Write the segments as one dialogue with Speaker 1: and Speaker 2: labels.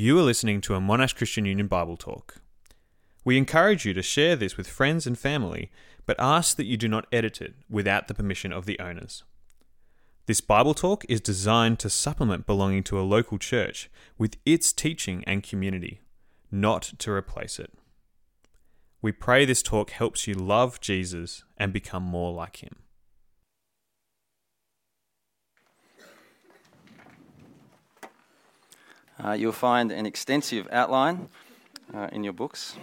Speaker 1: You are listening to a Monash Christian Union Bible Talk. We encourage you to share this with friends and family, but ask that you do not edit it without the permission of the owners. This Bible Talk is designed to supplement belonging to a local church with its teaching and community, not to replace it. We pray this talk helps you love Jesus and become more like him.
Speaker 2: Uh, you'll find an extensive outline uh, in your books.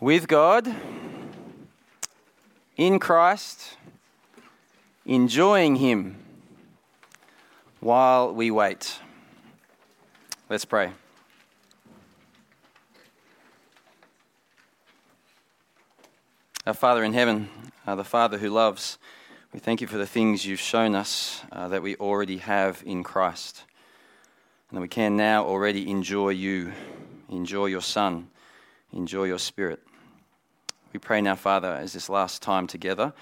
Speaker 2: With God, in Christ, enjoying Him while we wait. Let's pray. Our Father in heaven, uh, the Father who loves, we thank you for the things you've shown us uh, that we already have in Christ. And that we can now already enjoy you, enjoy your Son, enjoy your Spirit. We pray now, Father, as this last time together,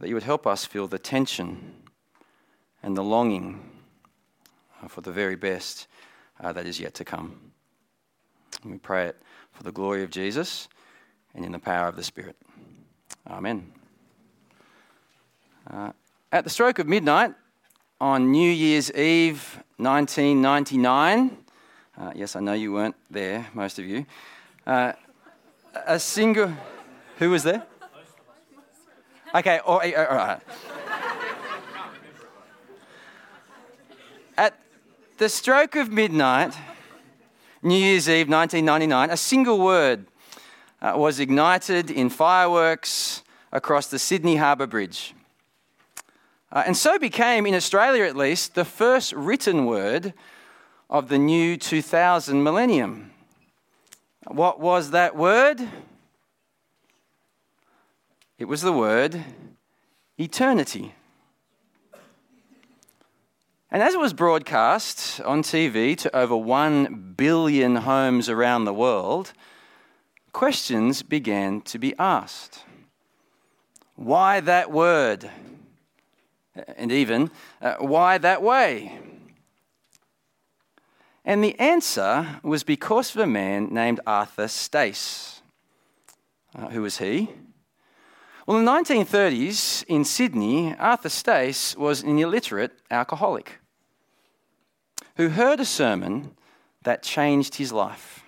Speaker 2: that you would help us feel the tension and the longing uh, for the very best uh, that is yet to come. And we pray it for the glory of Jesus and in the power of the Spirit. Amen. Uh, at the stroke of midnight on New Year's Eve 1999, uh, yes, I know you weren't there, most of you, uh, a single. Who was there? Okay, all right. All right. At the stroke of midnight, New Year's Eve 1999, a single word uh, was ignited in fireworks across the Sydney Harbour Bridge. Uh, and so became, in Australia at least, the first written word of the new 2000 millennium. What was that word? It was the word eternity. And as it was broadcast on TV to over 1 billion homes around the world, questions began to be asked. Why that word? And even, uh, why that way? And the answer was because of a man named Arthur Stace. Uh, who was he? Well, in the 1930s in Sydney, Arthur Stace was an illiterate alcoholic who heard a sermon that changed his life.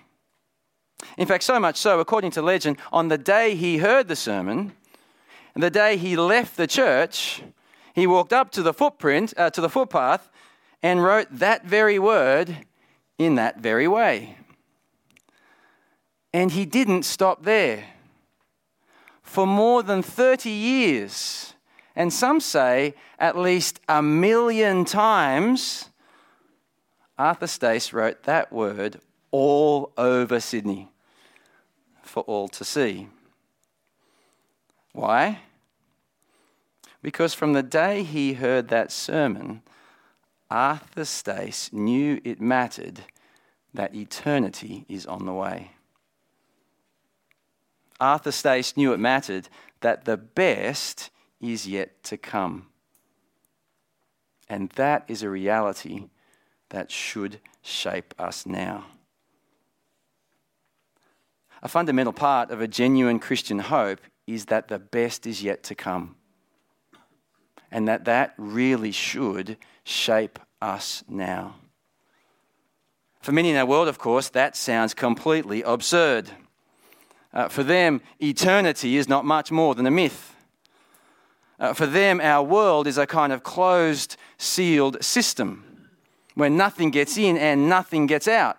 Speaker 2: In fact, so much so, according to legend, on the day he heard the sermon, and the day he left the church, he walked up to the footprint, uh, to the footpath, and wrote that very word in that very way. And he didn't stop there. For more than 30 years, and some say at least a million times, Arthur Stace wrote that word all over Sydney for all to see. Why? Because from the day he heard that sermon, Arthur Stace knew it mattered that eternity is on the way. Arthur Stace knew it mattered that the best is yet to come. And that is a reality that should shape us now. A fundamental part of a genuine Christian hope is that the best is yet to come and that that really should shape us now. For many in our world, of course, that sounds completely absurd. Uh, for them, eternity is not much more than a myth. Uh, for them, our world is a kind of closed, sealed system where nothing gets in and nothing gets out.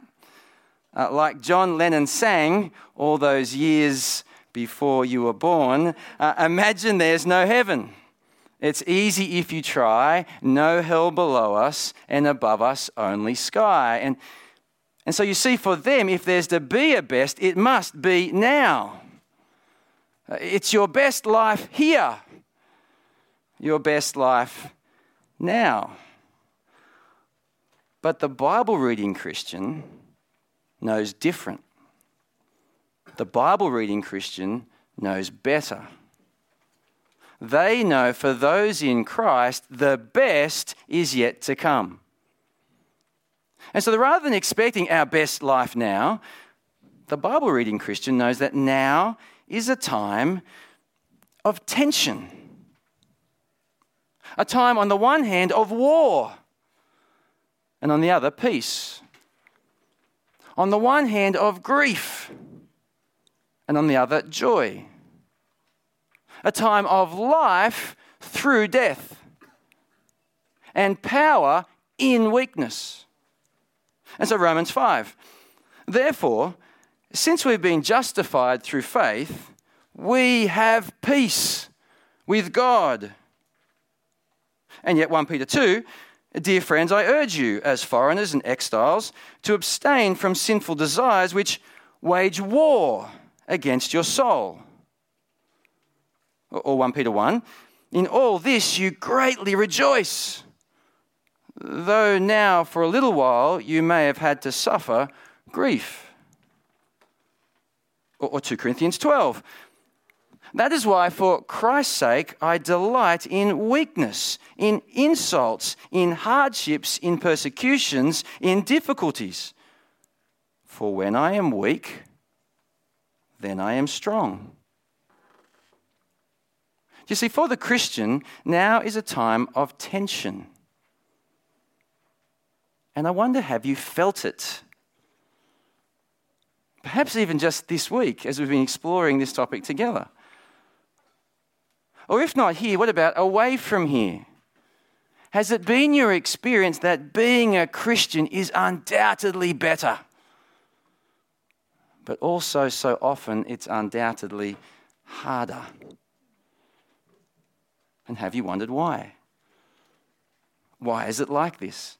Speaker 2: Uh, like John Lennon sang all those years before you were born, uh, imagine there's no heaven. It's easy if you try, no hell below us, and above us only sky. And, and so you see, for them, if there's to be a best, it must be now. It's your best life here, your best life now. But the Bible reading Christian knows different. The Bible reading Christian knows better. They know for those in Christ the best is yet to come. And so, rather than expecting our best life now, the Bible reading Christian knows that now is a time of tension. A time, on the one hand, of war, and on the other, peace. On the one hand, of grief, and on the other, joy. A time of life through death, and power in weakness. And so, Romans 5. Therefore, since we've been justified through faith, we have peace with God. And yet, 1 Peter 2 Dear friends, I urge you, as foreigners and exiles, to abstain from sinful desires which wage war against your soul. Or 1 Peter 1 In all this you greatly rejoice, though now for a little while you may have had to suffer grief. Or 2 Corinthians 12 that is why, for Christ's sake, I delight in weakness, in insults, in hardships, in persecutions, in difficulties. For when I am weak, then I am strong. You see, for the Christian, now is a time of tension. And I wonder have you felt it? Perhaps even just this week as we've been exploring this topic together. Or if not here, what about away from here? Has it been your experience that being a Christian is undoubtedly better? But also, so often, it's undoubtedly harder. And have you wondered why? Why is it like this?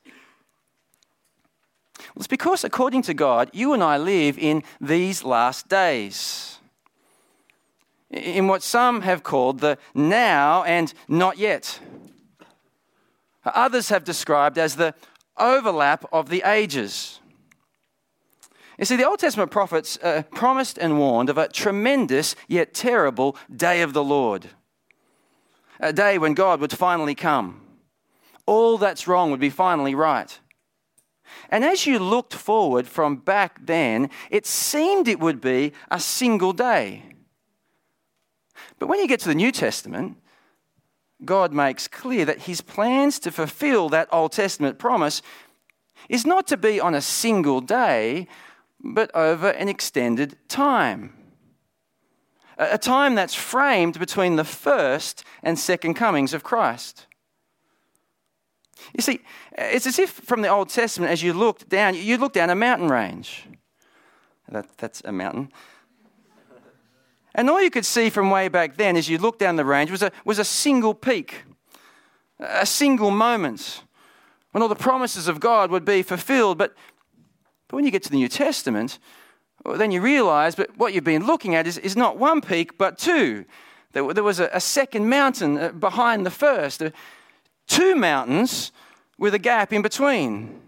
Speaker 2: Well, it's because, according to God, you and I live in these last days in what some have called the now and not yet. Others have described as the overlap of the ages. You see, the Old Testament prophets uh, promised and warned of a tremendous yet terrible day of the Lord. A day when God would finally come. All that's wrong would be finally right. And as you looked forward from back then, it seemed it would be a single day. But when you get to the New Testament, God makes clear that his plans to fulfill that Old Testament promise is not to be on a single day, but over an extended time. A time that's framed between the first and second comings of Christ. You see, it's as if from the Old Testament, as you looked down, you look down a mountain range. That, that's a mountain. And all you could see from way back then as you looked down the range was a, was a single peak, a single moment when all the promises of God would be fulfilled. But, but when you get to the New Testament, then you realize that what you've been looking at is, is not one peak, but two. There, there was a, a, second mountain uh, behind the first, uh, two mountains with a gap in between.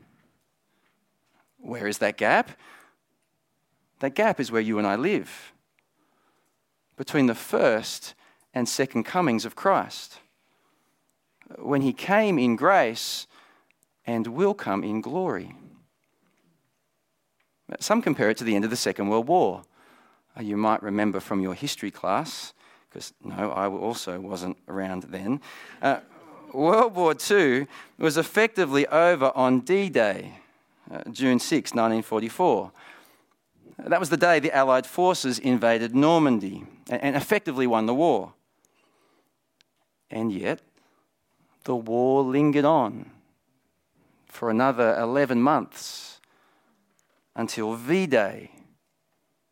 Speaker 2: Where is that gap? That gap is where you and I live between the first and second comings of Christ. When he came in grace and will come in glory. Some compare it to the end of the Second World War. Uh, you might remember from your history class, because no, I also wasn't around then. Uh, World War II was effectively over on D Day, uh, June 6, 1944. That was the day the Allied forces invaded Normandy and effectively won the war. And yet, the war lingered on for another 11 months until V Day,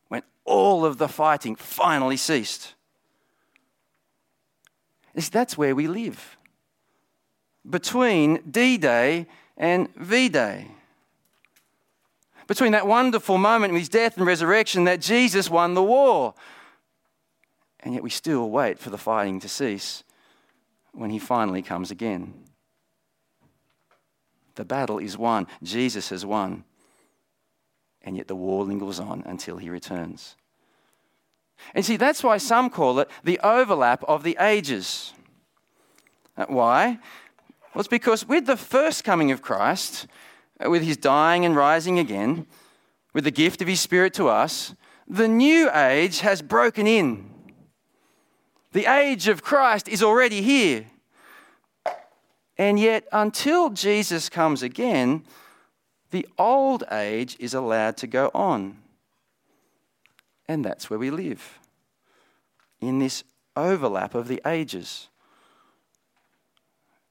Speaker 2: when all of the fighting finally ceased. That's where we live between D Day and V Day between that wonderful moment of his death and resurrection that Jesus won the war. And yet we still wait for the fighting to cease when he finally comes again. The battle is won, Jesus has won, and yet the war lingers on until he returns. And see, that's why some call it the overlap of the ages. Uh, Why? Well, it's because with the first coming of Christ, uh, with his dying and rising again, with the gift of his Spirit to us, the new age has broken in. The age of Christ is already here. And yet, until Jesus comes again, the old age is allowed to go on. And that's where we live, in this overlap of the ages.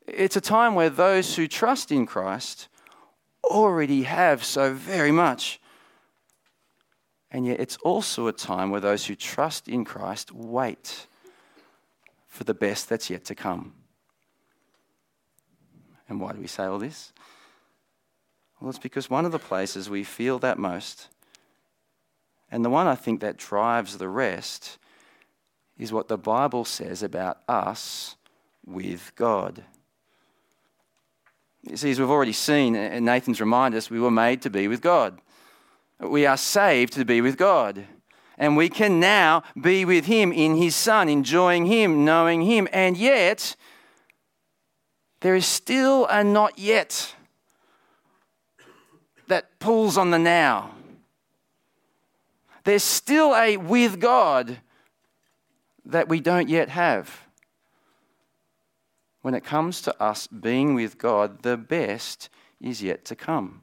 Speaker 2: It's a time where those who trust in Christ already have so very much. And yet, it's also a time where those who trust in Christ wait for the best that's yet to come. And why do we say all this? Well, it's because one of the places we feel that most, and the one I think that drives the rest, is what the Bible says about us with God. You see, as we've already seen, and Nathan's reminded us, we were made to be with God. We are saved to be with God. And we can now be with Him in His Son, enjoying Him, knowing Him. And yet, there is still a not yet that pulls on the now. There's still a with God that we don't yet have. When it comes to us being with God, the best is yet to come.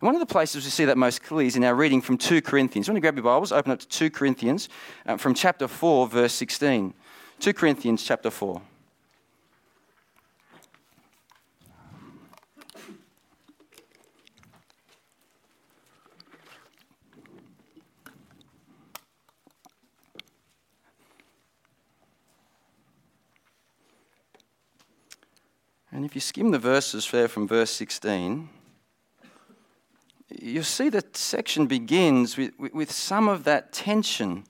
Speaker 2: One of the places we see that most clearly is in our reading from 2 Corinthians. You want to grab your Bibles, open up to 2 Corinthians uh, from chapter 4, verse 16. 2 Corinthians chapter 4. If you skim the verses there from verse 16, you'll see that section begins with, with some of that tension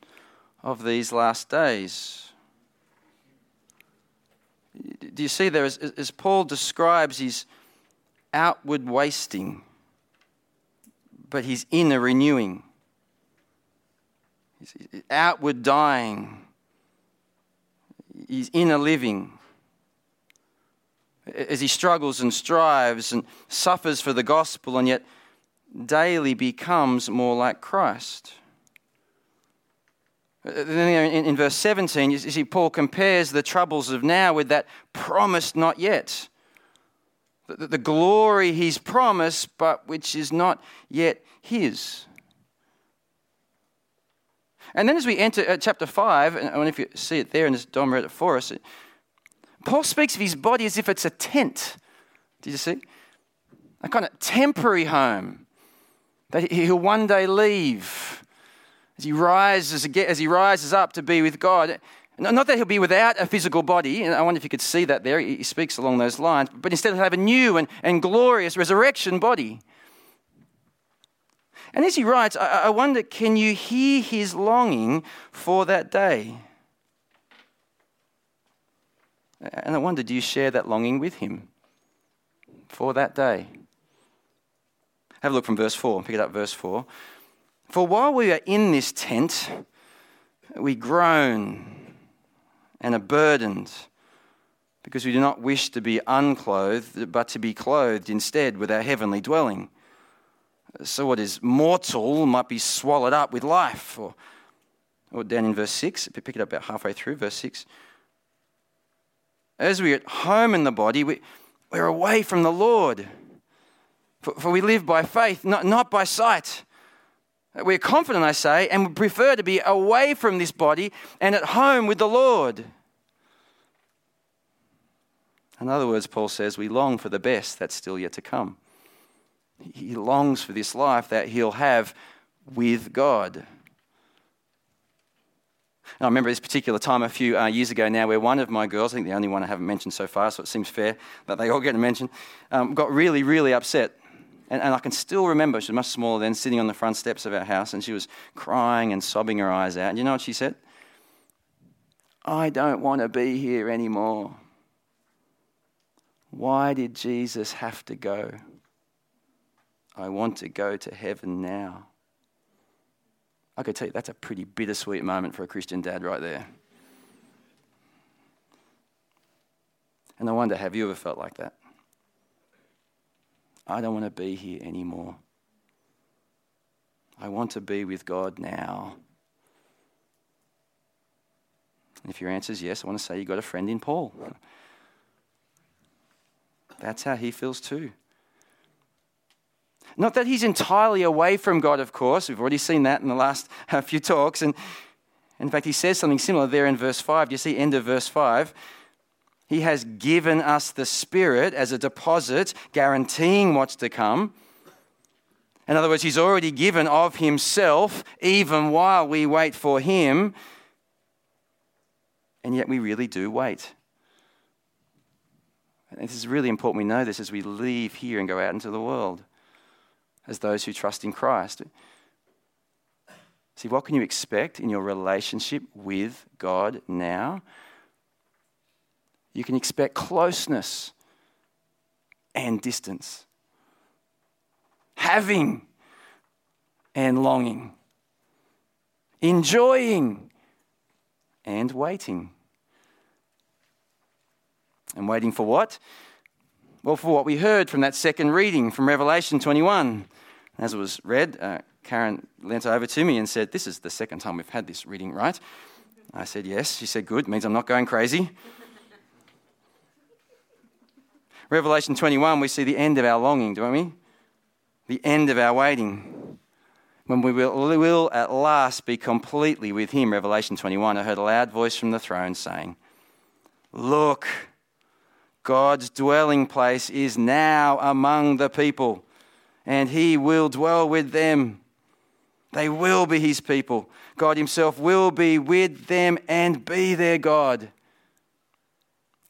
Speaker 2: of these last days. Do you see there, as, as Paul describes his outward wasting, but his inner renewing, his outward dying, his inner living as he struggles and strives and suffers for the gospel and yet daily becomes more like Christ. Then in, verse 17, you see, Paul compares the troubles of now with that promised not yet. The, glory he's promised, but which is not yet his. And then as we enter uh, chapter 5, and if you see it there, and Dom read it for us, Paul speaks of his body as if it's a tent. Did you see? A kind of temporary home that he'll one day leave as he rises as he rises up to be with God. Not that he'll be without a physical body, I wonder if you could see that there. He speaks along those lines, but instead he'll have a new and, and glorious resurrection body. And as he writes, I, I wonder can you hear his longing for that day? And I wonder, do you share that longing with him for that day? Have a look from verse 4, pick it up, verse 4. For while we are in this tent, we groan and are burdened because we do not wish to be unclothed, but to be clothed instead with our heavenly dwelling. So what is mortal might be swallowed up with life. Or, or down in verse 6, pick it up about halfway through, verse 6 as we're at home in the body, we, we're away from the Lord. For, for we live by faith, not, not by sight. We're confident, I say, and we prefer to be away from this body and at home with the Lord. In other words, Paul says, we long for the best that's still yet to come. He longs for this life that he'll have with God. I remember this particular time a few uh, years ago now where one of my girls, I think the only one I haven't mentioned so far, so it seems fair that they all get a mention, um, got really, really upset. And, and, I can still remember, she was much smaller then, sitting on the front steps of our house, and she was crying and sobbing her eyes out. And you know what she said? I don't want to be here anymore. Why did Jesus have to go? I want to go to heaven now. I could tell you that's a pretty bittersweet moment for a Christian dad right there. And I wonder, have you ever felt like that? I don't want to be here anymore. I want to be with God now. And if your answer is yes, I want to say you've got a friend in Paul. That's how he feels too. Not that he's entirely away from God, of course. We've already seen that in the last uh, few talks. And in fact, he says something similar there in verse 5. You see, end of verse 5. He has given us the Spirit as a deposit, guaranteeing what's to come. In other words, He's already given of Himself even while we wait for Him. And yet we really do wait. And this is really important we know this as we leave here and go out into the world as those who trust in Christ. See, what can you expect in your relationship with God now? You can expect closeness and distance, having and longing, enjoying and waiting. And waiting for what? Well, for what we heard from that second reading from Revelation 21. As it was read, uh, Karen leant over to me and said, This is the second time we've had this reading, right? I said, Yes. She said, Good, means I'm not going crazy. Revelation 21, we see the end of our longing, don't we? The end of our waiting. When we will, we will at last be completely with Him. Revelation 21, I heard a loud voice from the throne saying, Look, God's dwelling place is now among the people, and He will dwell with them. They will be His people. God Himself will be with them and be their God.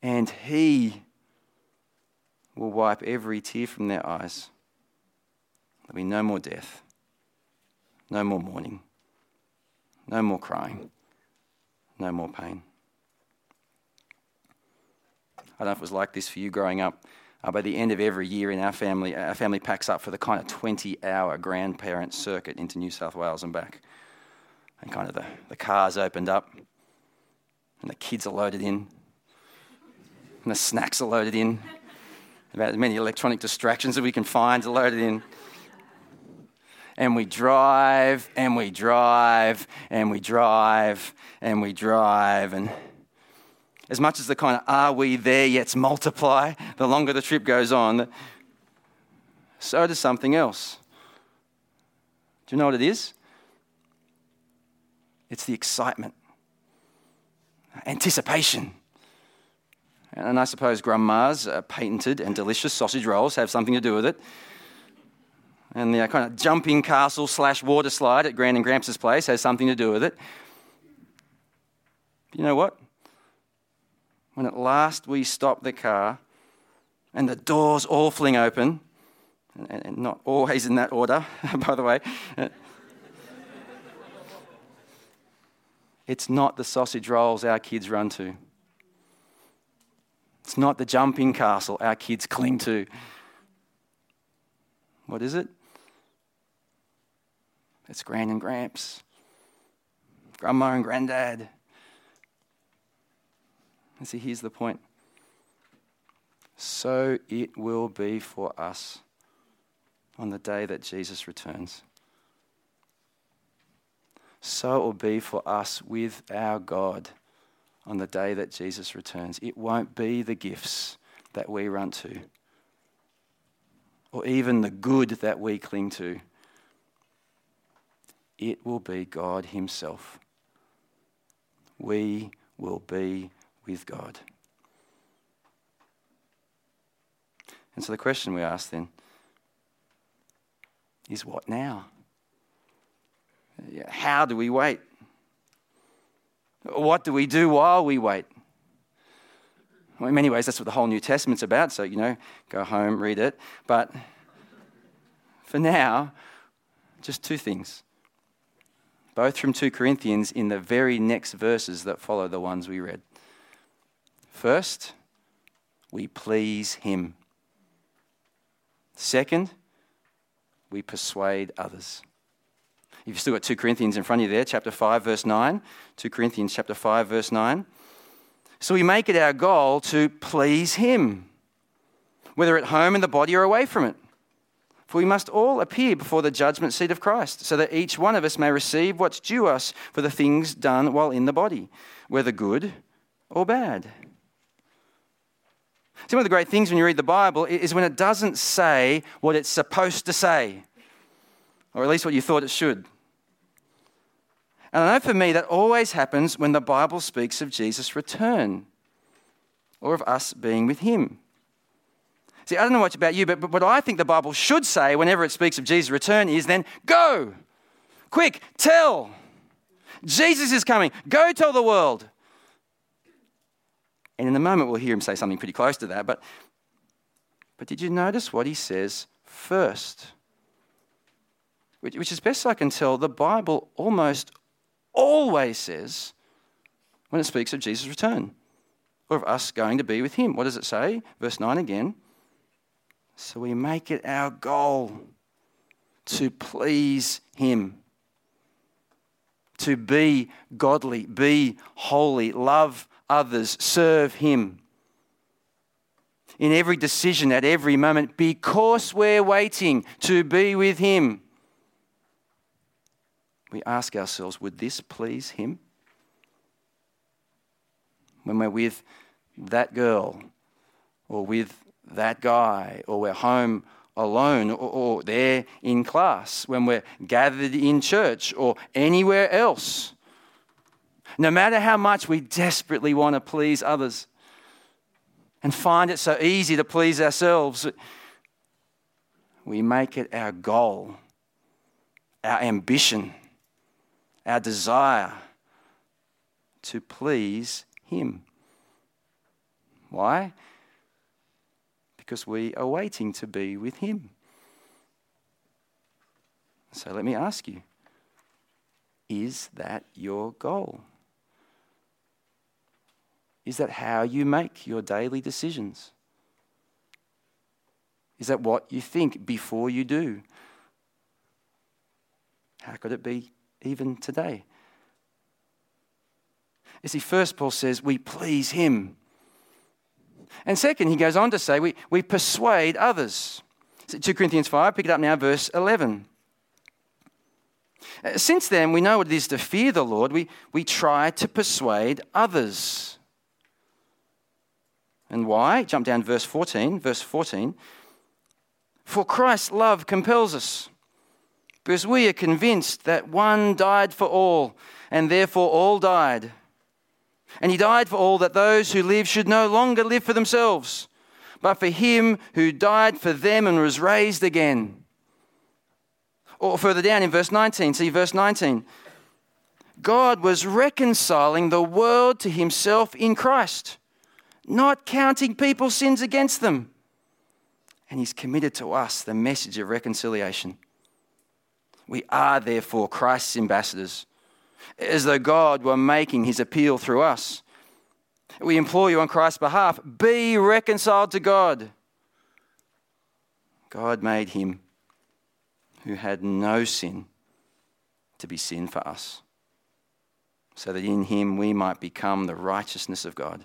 Speaker 2: And He will wipe every tear from their eyes. There'll be no more death, no more mourning, no more crying, no more pain. I don't know if it was like this for you growing up. Uh, by the end of every year in our family, our family packs up for the kind of 20 hour grandparent circuit into New South Wales and back. And kind of the, the cars opened up, and the kids are loaded in, and the snacks are loaded in about as many electronic distractions that we can find to load it in. And we drive and we drive and we drive and we drive. And as much as the kind of are we there yet multiply, the longer the trip goes on, so does something else. Do you know what it is? It's the excitement, anticipation and I suppose grandma's uh, patented and delicious sausage rolls have something to do with it. And the uh, kind of jumping castle slash water slide at Grand and Gramps' place has something to do with it. You know what? When at last we stop the car and the doors all fling open, and, not always in that order, by the way. it's not the sausage rolls our kids run to. It's not the jumping castle our kids cling to. What is it? It's Grand and Gramps, Grandma and Granddad. And see, here's the point. So it will be for us on the day that Jesus returns. So it will be for us with our God on the day that Jesus returns. It won't be the gifts that we run to, or even the good that we cling to. It will be God Himself. We will be with God. And so the question we ask then is what now? How do we wait? What do we do while we wait? Well, in many ways, that's what the whole New Testament's about. So, you know, go home, read it. But for now, just two things. Both from 2 Corinthians in the very next verses that follow the ones we read. First, we please Him. Second, we persuade others. You've still got 2 Corinthians in front of you there, chapter 5, verse 9. 2 Corinthians chapter 5, verse 9. So we make it our goal to please Him, whether at home in the body or away from it. For we must all appear before the judgment seat of Christ, so that each one of us may receive what's due us for the things done while in the body, whether good or bad. See, one of the great things when you read the Bible is when it doesn't say what it's supposed to say, or at least what you thought it should. And I know for me that always happens when the Bible speaks of Jesus' return or of us being with Him. See, I don't know much about you, but, but what I think the Bible should say whenever it speaks of Jesus' return is then go, quick, tell. Jesus is coming. Go tell the world. And in a moment, we'll hear him say something pretty close to that. But, but did you notice what he says first? Which, which, as best I can tell, the Bible almost always says when it speaks of Jesus' return or of us going to be with him. What does it say? Verse 9 again. So we make it our goal to please Him, to be godly, be holy, love others, serve Him. In every decision, at every moment, because we're waiting to be with Him, we ask ourselves, would this please Him? When we're with that girl or with that guy, or we're home alone, or, or there in class, when we're gathered in church, or anywhere else. No matter how much we desperately want to please others and find it so easy to please ourselves, we make it our goal, our ambition, our desire to please Him. Why? because we are waiting to be with Him. So let me ask you is that your goal? Is that how you make your daily decisions? Is that what you think before you do? How could it be even today? You see, first, Paul says, we please him. And second, he goes on to say, we, we persuade others. 2 Corinthians 5, pick it up now, verse 11. Uh, since then, we know what it is to fear the Lord. We, we try to persuade others. And why? Jump down verse 14. Verse 14. For Christ's love compels us, because we are convinced that one died for all, and therefore all died. And he died for all that those who live should no longer live for themselves, but for him who died for them and was raised again. Or further down in verse 19, see verse 19. God was reconciling the world to himself in Christ, not counting people's sins against them. And he's committed to us the message of reconciliation. We are therefore Christ's ambassadors as though God were making his appeal through us. We implore you on Christ's behalf be reconciled to God. God made him who had no sin to be sin for us, so that in him we might become the righteousness of God.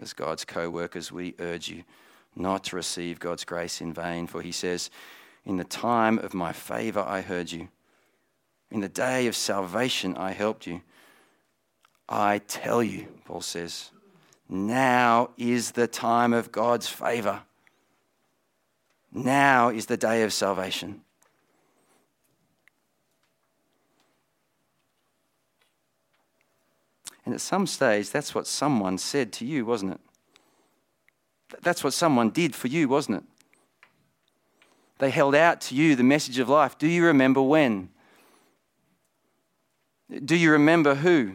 Speaker 2: As God's co workers, we urge you not to receive God's grace in vain, for he says, In the time of my favor I heard you. In the day of salvation, I helped you. I tell you, Paul says, now is the time of God's favor. Now is the day of salvation. And at some stage, that's what someone said to you, wasn't it? That's what someone did for you, wasn't it? They held out to you the message of life. Do you remember when? Do you remember who?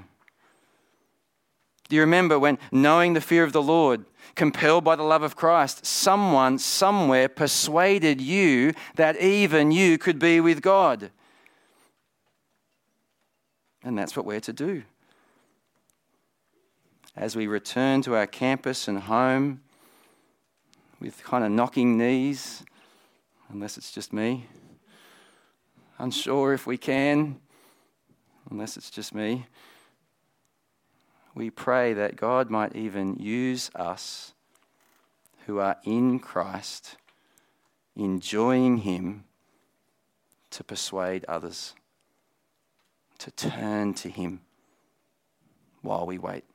Speaker 2: Do you remember when, knowing the fear of the Lord, compelled by the love of Christ, someone somewhere persuaded you that even you could be with God? And that's what we're to do. As we return to our campus and home with kind of knocking knees, unless it's just me, unsure if we can unless it's just me, we pray that God might even use us who are in Christ, enjoying Him, to persuade others to turn to Him while we wait.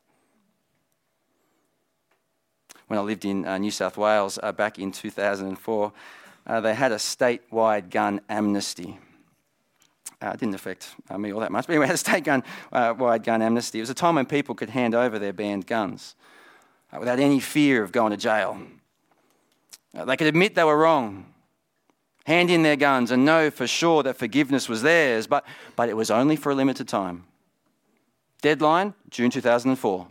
Speaker 2: When I lived in uh, New South Wales uh, back in 2004, uh, they had a statewide gun amnesty. Uh, it didn't affect uh, me all that much, but anyway, a statewide uh, gun amnesty. It was a time when people could hand over their banned guns without any fear of going to jail. they could admit they were wrong, hand in their guns, and know for sure that forgiveness was theirs, but, but it was only for a limited time. Deadline June 2004.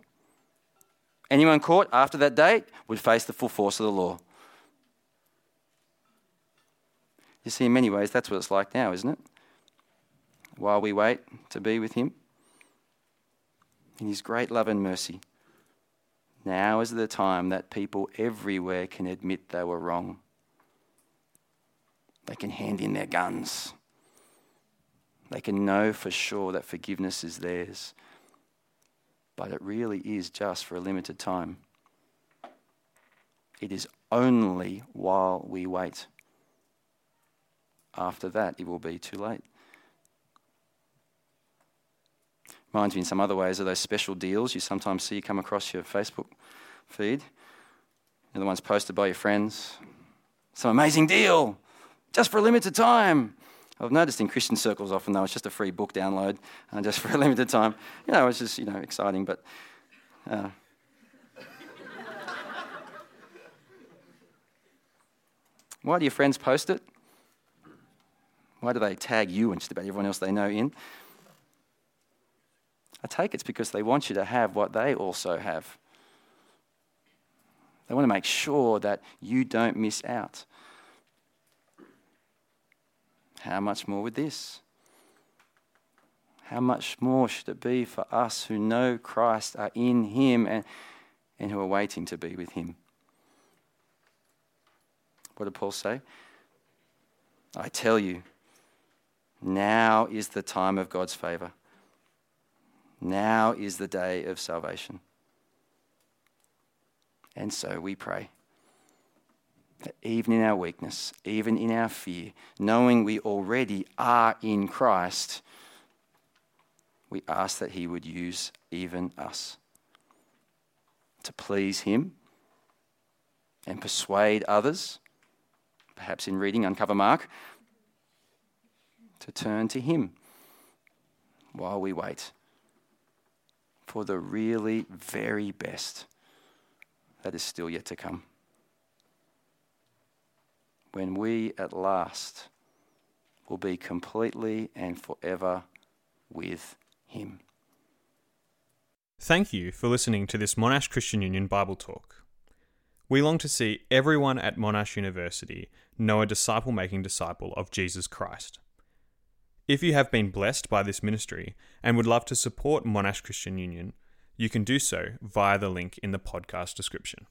Speaker 2: Anyone caught after that date would face the full force of the law. You see, in many ways, that's what it's like now, isn't it? While we wait to be with Him, in His great love and mercy, now is the time that people everywhere can admit they were wrong. They can hand in their guns. They can know for sure that forgiveness is theirs but it really is just for a limited time. It is only while we wait. After that, it will be too late. Reminds me in some other ways of those special deals you sometimes see come across your Facebook feed. You're the ones posted by your friends. Some amazing deal, just for a limited time. I've noticed in Christian circles often though it's just a free book download uh, just for a limited time. You know, it's just you know exciting, but. Uh, why do your friends post it? Why do they tag you and just about everyone else they know in? I take it's because they want you to have what they also have. They want to make sure that you don't miss out. How much more with this? How much more should it be for us who know Christ, are in Him, and, and who are waiting to be with Him? What did Paul say? I tell you, now is the time of God's favor. Now is the day of salvation. And so we pray that even in our weakness, even in our fear, knowing we already are in Christ, we ask that He would use even us to please Him and persuade others, perhaps in reading Uncover Mark, to turn to Him while we wait for the really very best that is still yet to come when we at last will be completely and forever with Him.
Speaker 1: Thank you for listening to this Monash Christian Union Bible Talk. We long to see everyone at Monash University know a disciple making disciple of Jesus Christ. If you have been blessed by this ministry and would love to support Monash Christian Union, you can do so via the link in the podcast description.